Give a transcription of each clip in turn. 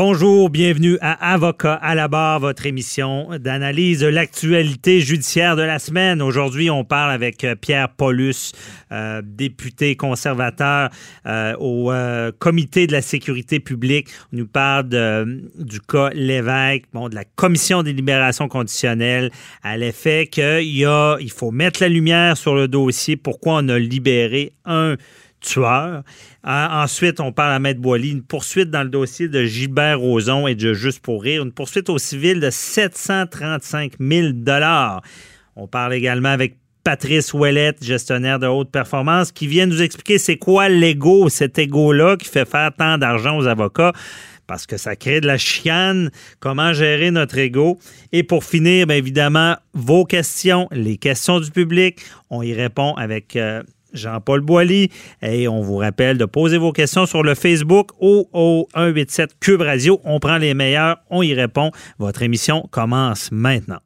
Bonjour, bienvenue à Avocat à la barre, votre émission d'analyse de l'actualité judiciaire de la semaine. Aujourd'hui, on parle avec euh, Pierre Paulus, euh, député conservateur euh, au Comité de la sécurité publique. On nous parle du cas Lévesque, bon, de la Commission des libérations conditionnelles, à l'effet qu'il il faut mettre la lumière sur le dossier, pourquoi on a libéré un tueur. Ah, ensuite, on parle à Maître Boily, une poursuite dans le dossier de Gilbert Rozon et de Juste pour rire, une poursuite au civil de 735 000 On parle également avec Patrice Ouellette, gestionnaire de haute performance, qui vient nous expliquer c'est quoi l'ego, cet ego-là qui fait faire tant d'argent aux avocats parce que ça crée de la chicane, comment gérer notre ego? Et pour finir, bien évidemment, vos questions, les questions du public, on y répond avec euh, Jean-Paul Boilly. Et on vous rappelle de poser vos questions sur le Facebook ou au 187 Cube Radio. On prend les meilleurs, on y répond. Votre émission commence maintenant.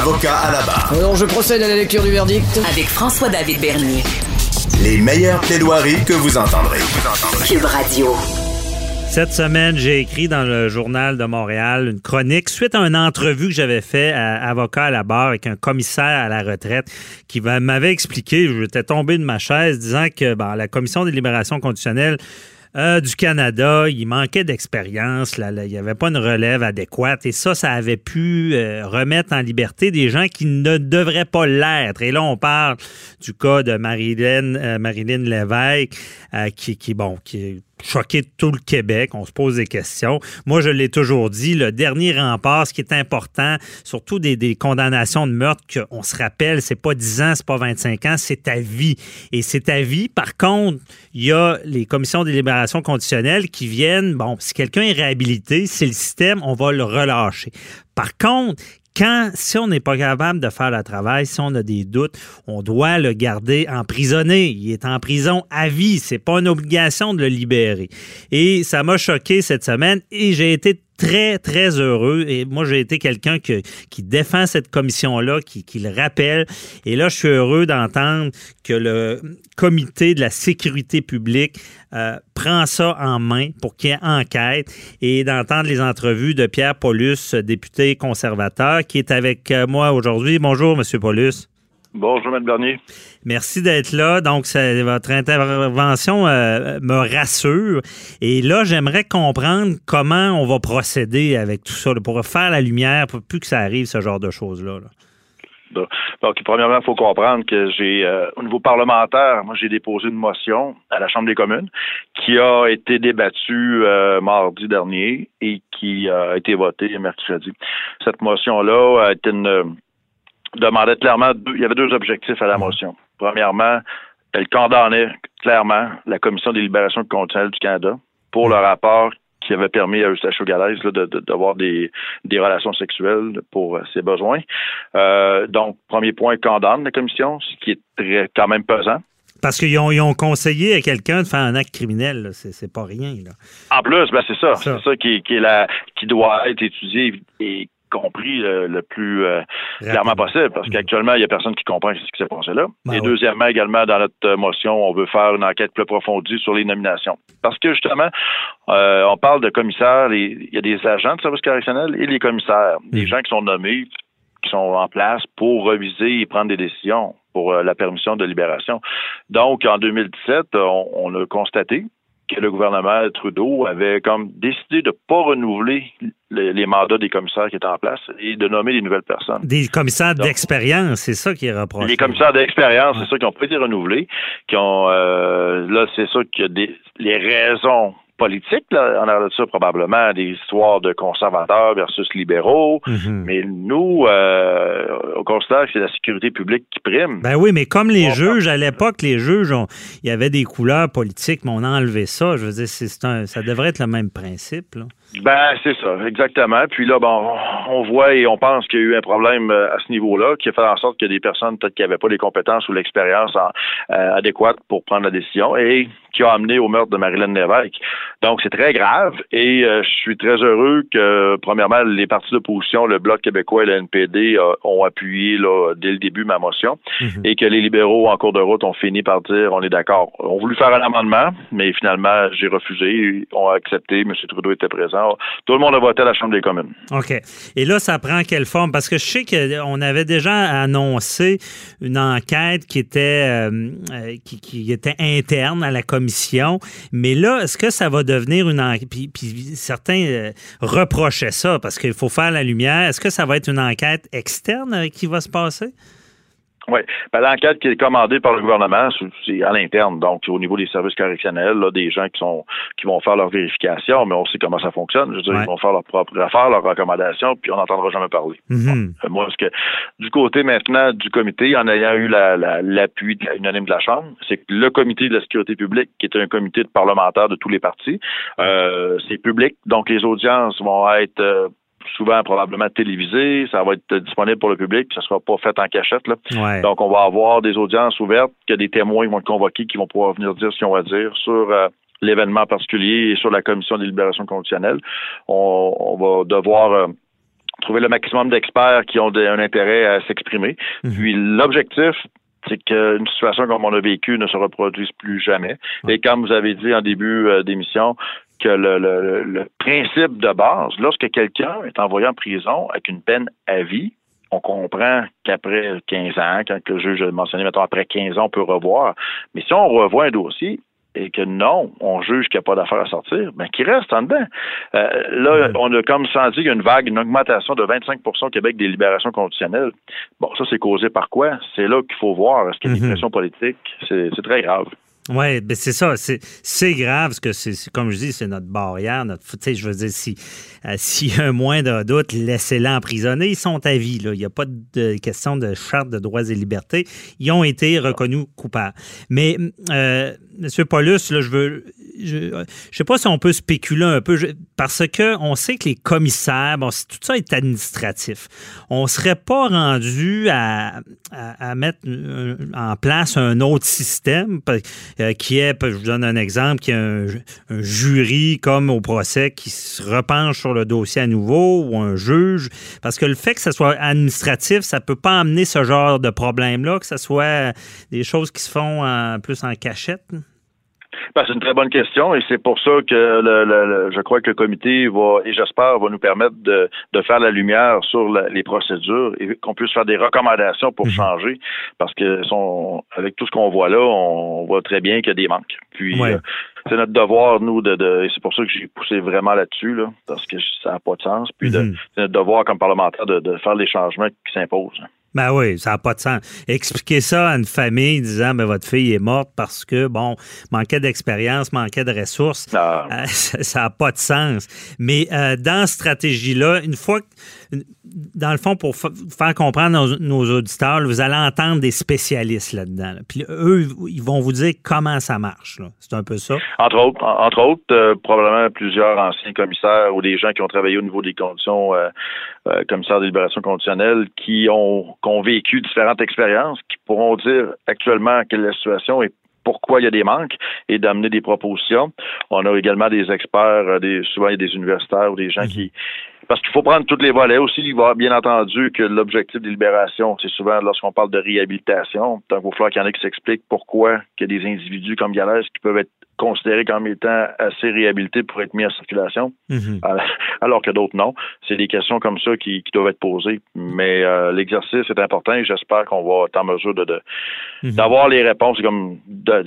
Avocat à la barre. Alors je procède à la lecture du verdict. Avec François-David Bernier. Les meilleures plaidoiries que vous entendrez. Cube Radio. Cette semaine, j'ai écrit dans le journal de Montréal une chronique suite à une entrevue que j'avais fait à avocat à la barre avec un commissaire à la retraite qui m'avait expliqué, j'étais tombé de ma chaise disant que la commission des libérations conditionnelles euh, du Canada, il manquait d'expérience, il n'y avait pas une relève adéquate et ça, ça avait pu euh, remettre en liberté des gens qui ne devraient pas l'être. Et là, on parle du cas de Marilyn, euh, Marilyn Lévesque, qui, qui, bon, qui choqué tout le Québec. On se pose des questions. Moi, je l'ai toujours dit, le dernier rempart, ce qui est important, surtout des, condamnations de meurtre, qu'on se rappelle, c'est pas 10 ans, c'est pas 25 ans, c'est ta vie. Et c'est ta vie. Par contre, il y a les commissions de libération conditionnelle qui viennent, bon, si quelqu'un est réhabilité, c'est le système, on va le relâcher. Par contre, quand, si on n'est pas capable de faire le travail, si on a des doutes, on doit le garder emprisonné. Il est en prison à vie. C'est pas une obligation de le libérer. Et ça m'a choqué cette semaine et j'ai été très, très heureux. Et moi, j'ai été quelqu'un qui défend cette commission-là, qui, qui, le rappelle. Et là, je suis heureux d'entendre que le comité de la sécurité publique euh, prend ça en main pour qu'il y ait enquête et d'entendre les entrevues de Pierre Paulus, député conservateur, qui est avec euh, moi aujourd'hui. Bonjour, Monsieur Paulus. Bonjour, M. Bernier. Merci d'être là. Donc, votre intervention euh, me rassure. Et là, j'aimerais comprendre comment on va procéder avec tout ça, pour faire la lumière, pour plus que ça arrive, ce genre de choses-là. Donc, premièrement, il faut comprendre que j'ai, euh, au niveau parlementaire, moi, j'ai déposé une motion à la Chambre des communes qui a été débattue euh, mardi dernier et qui a été votée mercredi. Cette motion-là a été une demandait clairement, il y avait deux objectifs à la motion. Premièrement, elle condamnait clairement la Commission des libérations conditionnelles du Canada pour le rapport qui avait permis à Eustachio Galès d'avoir des, des relations sexuelles pour euh, ses besoins. Euh, donc, premier point, condamne la commission, ce qui est très, quand même pesant. Parce qu'ils ont, ont, conseillé à quelqu'un de faire un acte criminel, c'est pas rien. Là. En plus, ben c'est ça. C'est ça qui, qui, est la, qui doit être étudié et compris euh, le plus euh, clairement possible, parce qu'actuellement, il n'y a personne qui comprend ce qui s'est passé là. Ben et deuxièmement, également, dans notre motion, on veut faire une enquête plus approfondie sur les nominations. Parce que justement, euh, on parle de commissaires, il y a des agents de service correctionnel et les commissaires, des mm. gens qui sont nommés, qui sont en place pour reviser et prendre des décisions pour la permission de libération. Donc, en 2017, on a constaté que le gouvernement Trudeau avait comme décidé de ne pas renouveler les, mandats des commissaires qui étaient en place et de nommer des nouvelles personnes. Des commissaires d'expérience, c'est ça qui est reproché. Les commissaires d'expérience, c'est ça qui n'ont pas été renouvelés, qui ont euh, là, c'est ça que des, les raisons politique, là, en arrière de ça, probablement, des histoires de conservateurs versus libéraux. Mhm. Mais nous, euh, on considère que c'est la sécurité publique qui prime. Ben oui, mais comme les juges, à l'époque, les juges, il y avait des couleurs politiques, mais on a enlevé ça. Je veux dire, c'est un, ça devrait être le même principe. Là. Ben, c'est ça, exactement. Puis là, bon, on voit et on pense qu'il y a eu un problème euh, à ce niveau-là, qui a fait en sorte que des personnes peut-être qui n'avaient pas les compétences ou l'expérience euh, adéquates pour prendre la décision. Et qui a amené au meurtre de Marilyn Lévesque. Donc, c'est très grave et euh, je suis très heureux que, premièrement, les partis d'opposition, le Bloc québécois et le NPD, euh, ont appuyé là, dès le début ma motion mhm. et que les libéraux, en cours de route, ont fini par dire on est d'accord. On voulu faire un amendement, mais finalement, j'ai refusé. Ils ont accepté. M. Trudeau était présent. Tout le monde a voté à la Chambre des communes. OK. Et là, ça prend quelle forme? Parce que je sais qu'on avait déjà annoncé une enquête qui était, euh, qui, qui était interne à la commission. Mais là, est-ce que ça va devenir une enquête? Puis, certains euh, reprochaient ça parce qu'il faut faire la lumière. Est-ce que ça va être une enquête externe euh, qui va se passer? Oui. Ben, L'enquête qui est commandée par le gouvernement, c'est à l'interne, donc au niveau des services correctionnels, là, des gens qui sont qui vont faire leur vérification, mais on sait comment ça fonctionne. Je veux dire, ils vont faire leur propre affaire, leurs recommandations, puis on n'entendra jamais parler. Euh, moi, ce que du côté maintenant du comité, en ayant eu l'appui la, unanime de la Chambre, c'est que le comité de la sécurité publique, qui est un comité de parlementaires de tous les partis, euh, c'est public, donc les audiences vont être euh, souvent probablement télévisé, ça va être disponible pour le public, ça ne sera pas fait en cachette. Là. Donc, on va avoir des audiences ouvertes, que des témoins vont être convoqués qui vont pouvoir venir dire ce qu'ils ont à dire sur euh, l'événement particulier et sur la commission des libérations conditionnelles. On, va devoir euh, trouver le maximum d'experts qui ont un intérêt à s'exprimer. Mhm. Puis l'objectif, c'est qu'une situation comme on a vécu ne se reproduise plus jamais. Et comme vous avez dit en début euh, d'émission, que le, le, principe de base, lorsque quelqu'un est envoyé en prison avec une peine à vie, on comprend qu'après 15 ans, quand le juge a mentionné, mettons, après 15 ans, on peut revoir. Mais si on revoit un dossier, et que non, on juge qu'il n'y a pas d'affaire à sortir, ben qu'il reste en dedans. Euh, là, on a comme senti qu'il y a une vague, une augmentation de 25 au Québec des libérations conditionnelles. Bon, ça, c'est causé par quoi? C'est là qu'il faut voir. Est-ce qu'il y a des mhm. pressions politiques? C'est très grave. Oui, ben c'est ça. C'est grave, parce que c'est comme je dis, c'est notre barrière. Notre, je veux dire, si euh, s'il y a un moindre doute, laissez-les emprisonner. Ils sont à vie. Là. Il n'y a pas de question de charte de droits et libertés. Ils ont été reconnus coupables. Mais, euh, M. Paulus, là, je veux. Je ne sais pas si on peut spéculer un peu, parce que on sait que les commissaires, bon, tout ça est administratif. On ne serait pas rendu à, à, mettre en place un autre système euh, qui est, je vous donne un exemple, qui est un, un jury comme au procès qui se repenche sur le dossier à nouveau ou un juge? Parce que le fait que ce soit administratif, ça peut pas amener ce genre de problème-là, que ce soit des choses qui se font plus en cachette? Ben, c'est une très bonne question et c'est pour ça que le, je crois que le comité va, et j'espère, va nous permettre de, de faire la lumière sur les procédures et qu'on puisse faire des recommandations pour mhm. changer parce que avec tout ce qu'on voit là, on voit très bien qu'il y a des manques. Puis, euh, c'est notre devoir, nous, de, de et c'est pour ça que j'ai poussé vraiment là-dessus, là, parce que ça n'a pas de sens. Puis, mhm. c'est notre devoir comme parlementaire de, de faire les changements qui s'imposent. Ben oui, ça n'a pas de sens. Expliquer ça à une famille disant ben votre fille est morte parce que bon manquait d'expérience, manquait de ressources, ah. euh, ça n'a pas de sens. Mais euh, dans cette stratégie-là, une fois que dans le fond, pour faire comprendre nos, auditeurs, vous allez entendre des spécialistes là-dedans. Puis eux, ils vont vous dire comment ça marche. C'est un peu ça. Entre autres, entre autres euh, probablement plusieurs anciens commissaires ou des gens qui ont travaillé au niveau des conditions euh, euh, commissaires de libération conditionnelle qui ont, qui ont vécu différentes expériences, qui pourront dire actuellement quelle est la situation et pourquoi il y a des manques et d'amener des propositions. On a également des experts, des, souvent il y a des universitaires ou des gens mhm. qui, parce qu'il faut prendre tous les volets aussi. Il va bien entendu que l'objectif des libérations, c'est souvent lorsqu'on parle de réhabilitation, donc il va falloir qu'il y en ait qui s'expliquent pourquoi il y a des individus comme Galès qui peuvent être considérés comme étant assez réhabilités pour être mis en circulation, mhm. alors que d'autres non. C'est des questions comme ça qui, doivent être posées. Mais euh, l'exercice est important et j'espère qu'on va être en mesure de, mhm. d'avoir les réponses et comme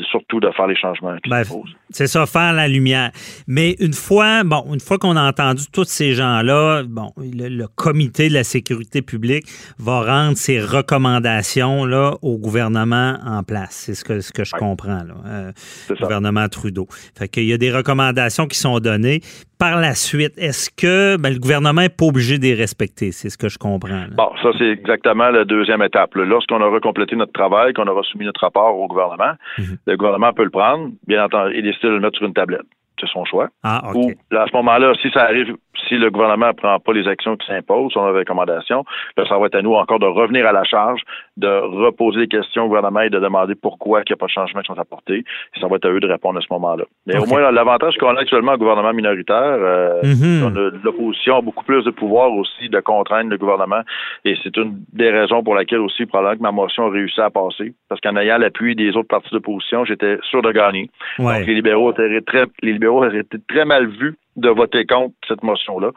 surtout de faire les changements ben, C'est ça, faire la lumière. Mais une fois, bon, une fois qu'on a entendu tous ces gens-là, bon, le, comité de la sécurité publique va rendre ses recommandations là au gouvernement en place. C'est ce que ce que je comprends là. Euh, gouvernement Trudeau. Fait qu'il y a des recommandations qui sont données. Par la suite, est-ce que ben, le gouvernement n'est pas obligé de les respecter? C'est ce que je comprends. Bon, ça, c'est exactement la deuxième étape. Lorsqu'on aura complété notre travail, qu'on aura soumis notre rapport au gouvernement, mhm. le gouvernement peut le prendre, bien entendu, et décider de le mettre sur une tablette. C'est son choix. Ah. Ou, à ce moment-là, si ça arrive si le gouvernement ne prend pas les actions qui s'imposent, sur nos recommandations, ben, ça va être à nous encore de revenir à la charge, de reposer des questions au gouvernement et de demander pourquoi il n'y a pas de changements qui sont apportés. Et ça va être à eux de répondre à ce moment-là. Mais au moins, l'avantage qu'on a actuellement au gouvernement minoritaire, euh, mm-hmm. l'opposition a beaucoup plus de pouvoir aussi de contraindre le gouvernement. Et c'est une des raisons pour laquelle aussi, probablement que ma motion a réussi à passer. Parce qu'en ayant l'appui des autres partis d'opposition, j'étais sûr de gagner. Donc, les libéraux étaient très, les libéraux étaient très mal vus de voter contre cette motion-là,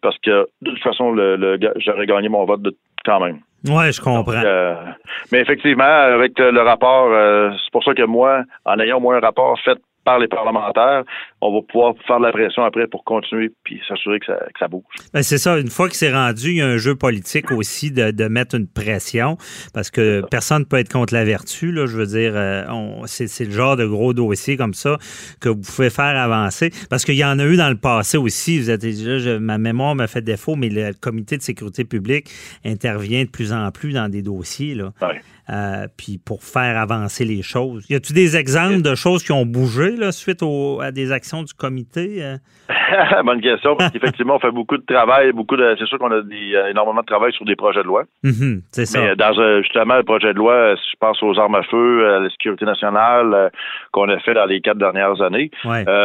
parce que de toute façon, le, j'aurais gagné mon vote quand même. Oui, je comprends. Euh, mais effectivement, avec le rapport, euh, c'est pour ça que moi, en ayant moins un rapport fait par les parlementaires, on va pouvoir faire de la pression après pour continuer puis s'assurer que ça, bouge. Ben, c'est ça. Une fois que c'est rendu, il y a un jeu politique aussi de, mettre une pression parce que personne ne peut être contre la vertu. Là, je veux dire, euh, c'est, le genre de gros dossier comme ça que vous pouvez faire avancer parce qu'il y en a eu dans le passé aussi. Vous êtes là, ma mémoire m'a fait défaut, mais le comité de sécurité publique intervient de plus en plus dans des dossiers. Là. Euh, puis pour faire avancer les choses. Y a-t-il des exemples de choses qui ont bougé là, suite à des actions du comité? Euh? Bonne question, parce qu'effectivement, on fait beaucoup de travail, beaucoup de. C'est sûr qu'on a euh, énormément de travail sur des projets de loi. Mm-hmm, c'est ça. Mais dans justement le projet de loi, je pense aux armes à feu, à la sécurité nationale qu'on a fait dans les quatre dernières années.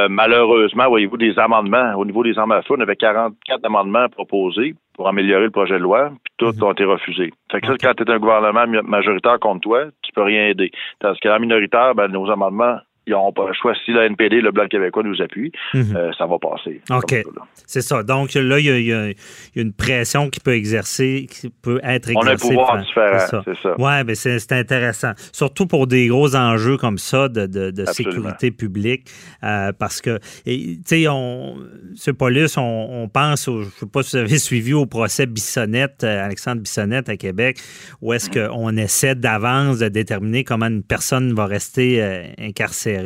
malheureusement, voyez-vous, des amendements au niveau des armes à feu, on avait 44 amendements proposés pour améliorer le projet de loi, puis mhm. ont été refusés. Fait que ça, quand tu es un gouvernement majoritaire contre toi, tu peux rien aider. Parce que la minoritaire, ben, nos amendements ils n'auront pas le choix. Si la NPD, le Bloc québécois nous appuie, mhm. euh, ça va passer. OK. C'est ça. Donc là, il y, a, une pression qui peut exercer, qui peut être exercée. On a un pouvoir différent, c'est ça. Oui, mais c'est intéressant. Surtout pour des gros enjeux comme ça de, de, sécurité publique. Euh, parce que, tu sais, on, ce Paulus, on, pense, je ne sais pas si vous avez suivi au procès Bissonnette, euh, Alexandre Bissonnette à Québec, où est-ce mhm. qu'on essaie d'avance de déterminer comment une personne va rester incarcérée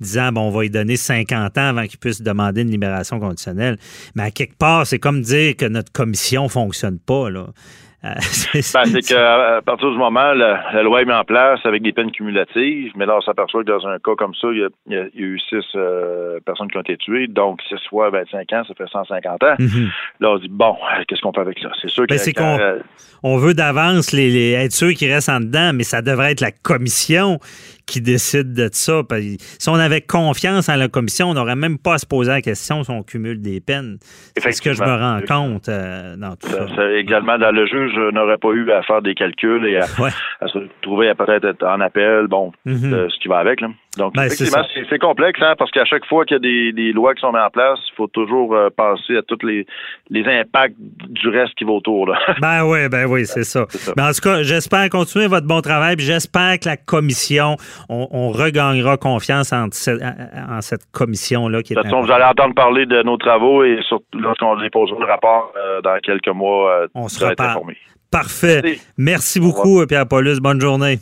disant bon, on va lui donner 50 ans avant qu'il puisse demander une libération conditionnelle. Mais à quelque part, c'est comme dire que notre commission fonctionne pas. Là. Euh, ben, c'est qu'à partir du moment, la, la, loi est mise en place avec des peines cumulatives, mais là, on s'aperçoit que dans un cas comme ça, il y a, eu six euh, personnes qui ont été tuées, donc six fois 25 ans, ça fait 150 ans. Mhm. Là, on dit, bon, qu'est-ce qu'on fait avec ça? C'est sûr ben, on veut d'avance les, les, être sûr qu'ils restent en dedans, mais ça devrait être la commission qui décide de ça. Si on avait confiance en la commission, on n'aurait même pas à se poser la question si on cumule des peines. C'est ce que je me rends compte euh, dans tout ça. Également, dans le juge n'aurait pas eu à faire des calculs et à, se trouver à peut-être en appel, bon, mhm. ce qui va avec. Là. Donc, ben, effectivement, c'est complexe, hein, parce qu'à chaque fois qu'il y a des, lois qui sont mises en place, il faut toujours euh, penser à tous les, les impacts du reste qui va autour. Là. Ben oui, ben oui, c'est ça. Mais en tout cas, j'espère continuer votre bon travail, j'espère que la commission, on, regagnera confiance en, en cette commission-là. De toute façon, vous allez entendre parler de nos travaux et surtout lorsqu'on déposera le rapport euh, dans quelques mois, euh, on sera informé. Parfait. Merci beaucoup, Pierre Paulus. Bonne journée.